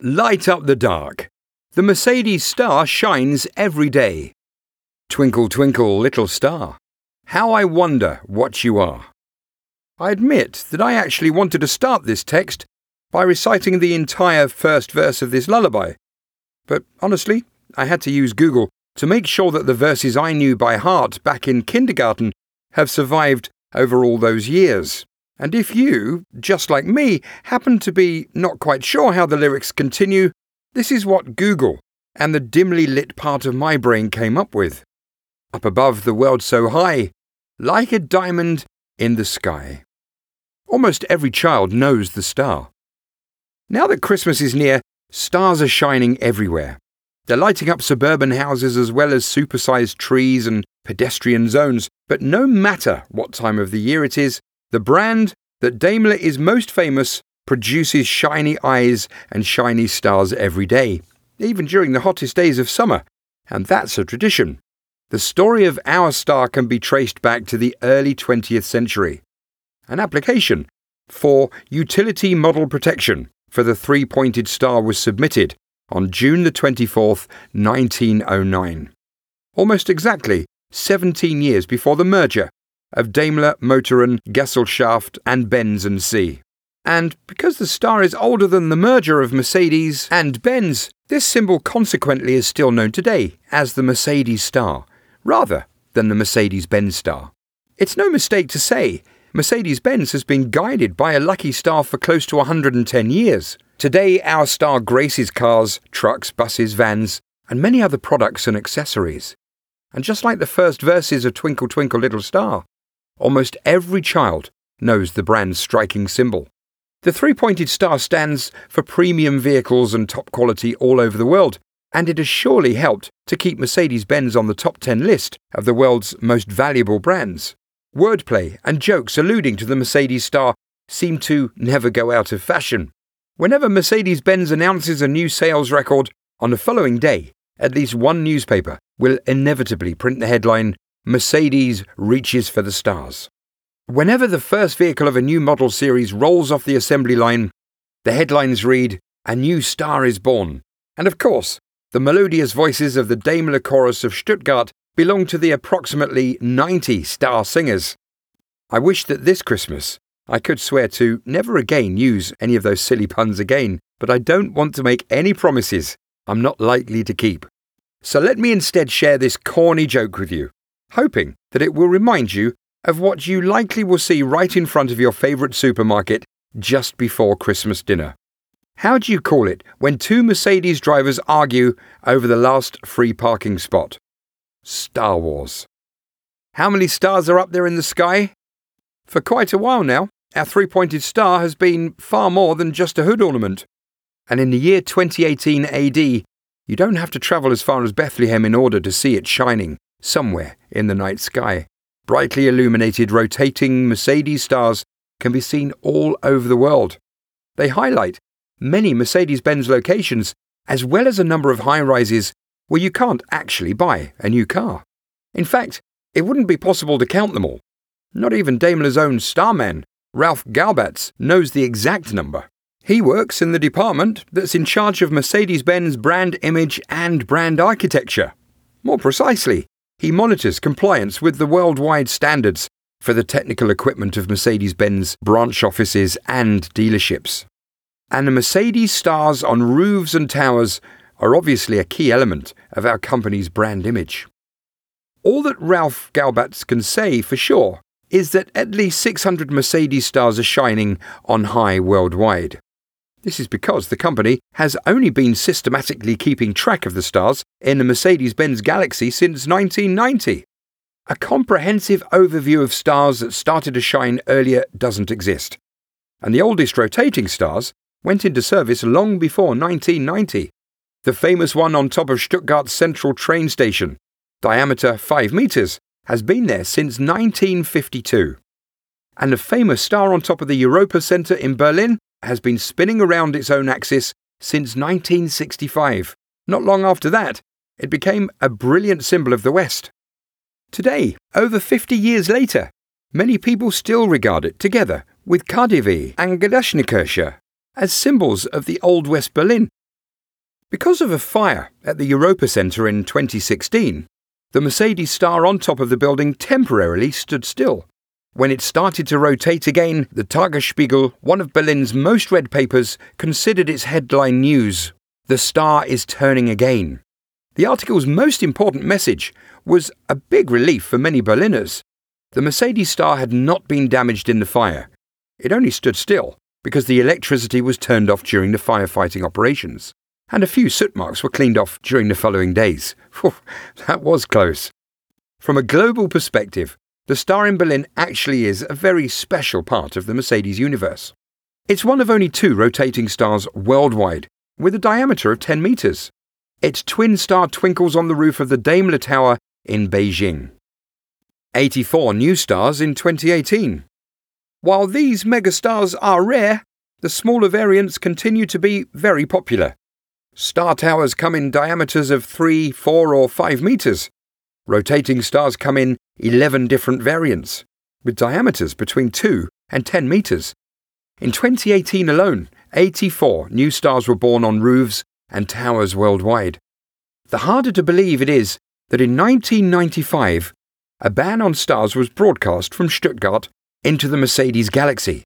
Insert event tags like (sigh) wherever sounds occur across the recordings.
Light up the dark. The Mercedes star shines every day. Twinkle, twinkle, little star. How I wonder what you are. I admit that I actually wanted to start this text by reciting the entire first verse of this lullaby. But honestly, I had to use Google to make sure that the verses I knew by heart back in kindergarten have survived over all those years. And if you, just like me, happen to be not quite sure how the lyrics continue, this is what Google and the dimly lit part of my brain came up with. Up above the world so high, like a diamond in the sky. Almost every child knows the star. Now that Christmas is near, stars are shining everywhere. They're lighting up suburban houses as well as supersized trees and pedestrian zones. But no matter what time of the year it is, the brand that Daimler is most famous produces shiny eyes and shiny stars every day, even during the hottest days of summer, and that's a tradition. The story of our star can be traced back to the early 20th century. An application for utility model protection for the three pointed star was submitted on June the 24th, 1909. Almost exactly 17 years before the merger of Daimler, Motoren, Gesellschaft, and Benz and Cie. And because the star is older than the merger of Mercedes and Benz, this symbol consequently is still known today as the Mercedes star, rather than the Mercedes Benz star. It's no mistake to say Mercedes Benz has been guided by a lucky star for close to 110 years. Today, our star graces cars, trucks, buses, vans, and many other products and accessories. And just like the first verses of Twinkle Twinkle Little Star, Almost every child knows the brand's striking symbol. The three pointed star stands for premium vehicles and top quality all over the world, and it has surely helped to keep Mercedes Benz on the top 10 list of the world's most valuable brands. Wordplay and jokes alluding to the Mercedes star seem to never go out of fashion. Whenever Mercedes Benz announces a new sales record, on the following day, at least one newspaper will inevitably print the headline Mercedes reaches for the stars. Whenever the first vehicle of a new model series rolls off the assembly line, the headlines read, A new star is born. And of course, the melodious voices of the Daimler chorus of Stuttgart belong to the approximately 90 star singers. I wish that this Christmas I could swear to never again use any of those silly puns again, but I don't want to make any promises I'm not likely to keep. So let me instead share this corny joke with you hoping that it will remind you of what you likely will see right in front of your favourite supermarket just before Christmas dinner. How do you call it when two Mercedes drivers argue over the last free parking spot? Star Wars. How many stars are up there in the sky? For quite a while now, our three pointed star has been far more than just a hood ornament. And in the year 2018 AD, you don't have to travel as far as Bethlehem in order to see it shining somewhere in the night sky. Brightly illuminated rotating Mercedes stars can be seen all over the world. They highlight many Mercedes Benz locations, as well as a number of high rises where you can't actually buy a new car. In fact, it wouldn't be possible to count them all. Not even Daimler's own starman, Ralph Galbatz, knows the exact number. He works in the department that's in charge of Mercedes Benz brand image and brand architecture. More precisely, he monitors compliance with the worldwide standards for the technical equipment of Mercedes Benz branch offices and dealerships. And the Mercedes stars on roofs and towers are obviously a key element of our company's brand image. All that Ralph Galbatz can say for sure is that at least 600 Mercedes stars are shining on high worldwide. This is because the company has only been systematically keeping track of the stars in the Mercedes Benz Galaxy since 1990. A comprehensive overview of stars that started to shine earlier doesn't exist. And the oldest rotating stars went into service long before 1990. The famous one on top of Stuttgart's central train station, diameter 5 metres, has been there since 1952. And the famous star on top of the Europa Centre in Berlin has been spinning around its own axis since 1965. Not long after that, it became a brilliant symbol of the West. Today, over 50 years later, many people still regard it together with KaDeWe and Gedächtniskirche as symbols of the Old West Berlin Because of a fire at the Europa Centre in 2016, the Mercedes star on top of the building temporarily stood still. When it started to rotate again, the Tagesspiegel, one of Berlin's most read papers, considered its headline news The star is turning again. The article's most important message was a big relief for many Berliners. The Mercedes star had not been damaged in the fire. It only stood still because the electricity was turned off during the firefighting operations and a few soot marks were cleaned off during the following days. (laughs) That was close. From a global perspective, the star in Berlin actually is a very special part of the Mercedes universe. It's one of only two rotating stars worldwide, with a diameter of 10 metres. Its twin star twinkles on the roof of the Daimler Tower in Beijing. 84 new stars in 2018. While these megastars are rare, the smaller variants continue to be very popular. Star towers come in diameters of 3, 4, or 5 metres. Rotating stars come in 11 different variants, with diameters between 2 and 10 metres. In 2018 alone, 84 new stars were born on roofs and towers worldwide. The harder to believe it is that in 1995, a ban on stars was broadcast from Stuttgart into the Mercedes galaxy.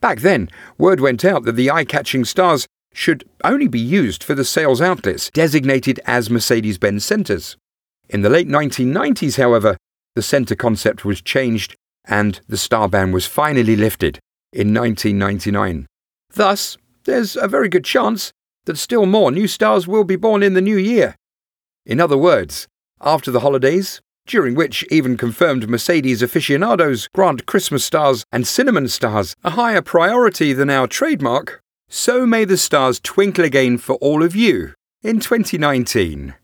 Back then, word went out that the eye catching stars should only be used for the sales outlets designated as Mercedes Benz centres. In the late 1990s, however, the centre concept was changed and the star ban was finally lifted in 1999. Thus, there's a very good chance that still more new stars will be born in the new year. In other words, after the holidays, during which even confirmed Mercedes aficionados grant Christmas stars and cinnamon stars a higher priority than our trademark, so may the stars twinkle again for all of you in 2019.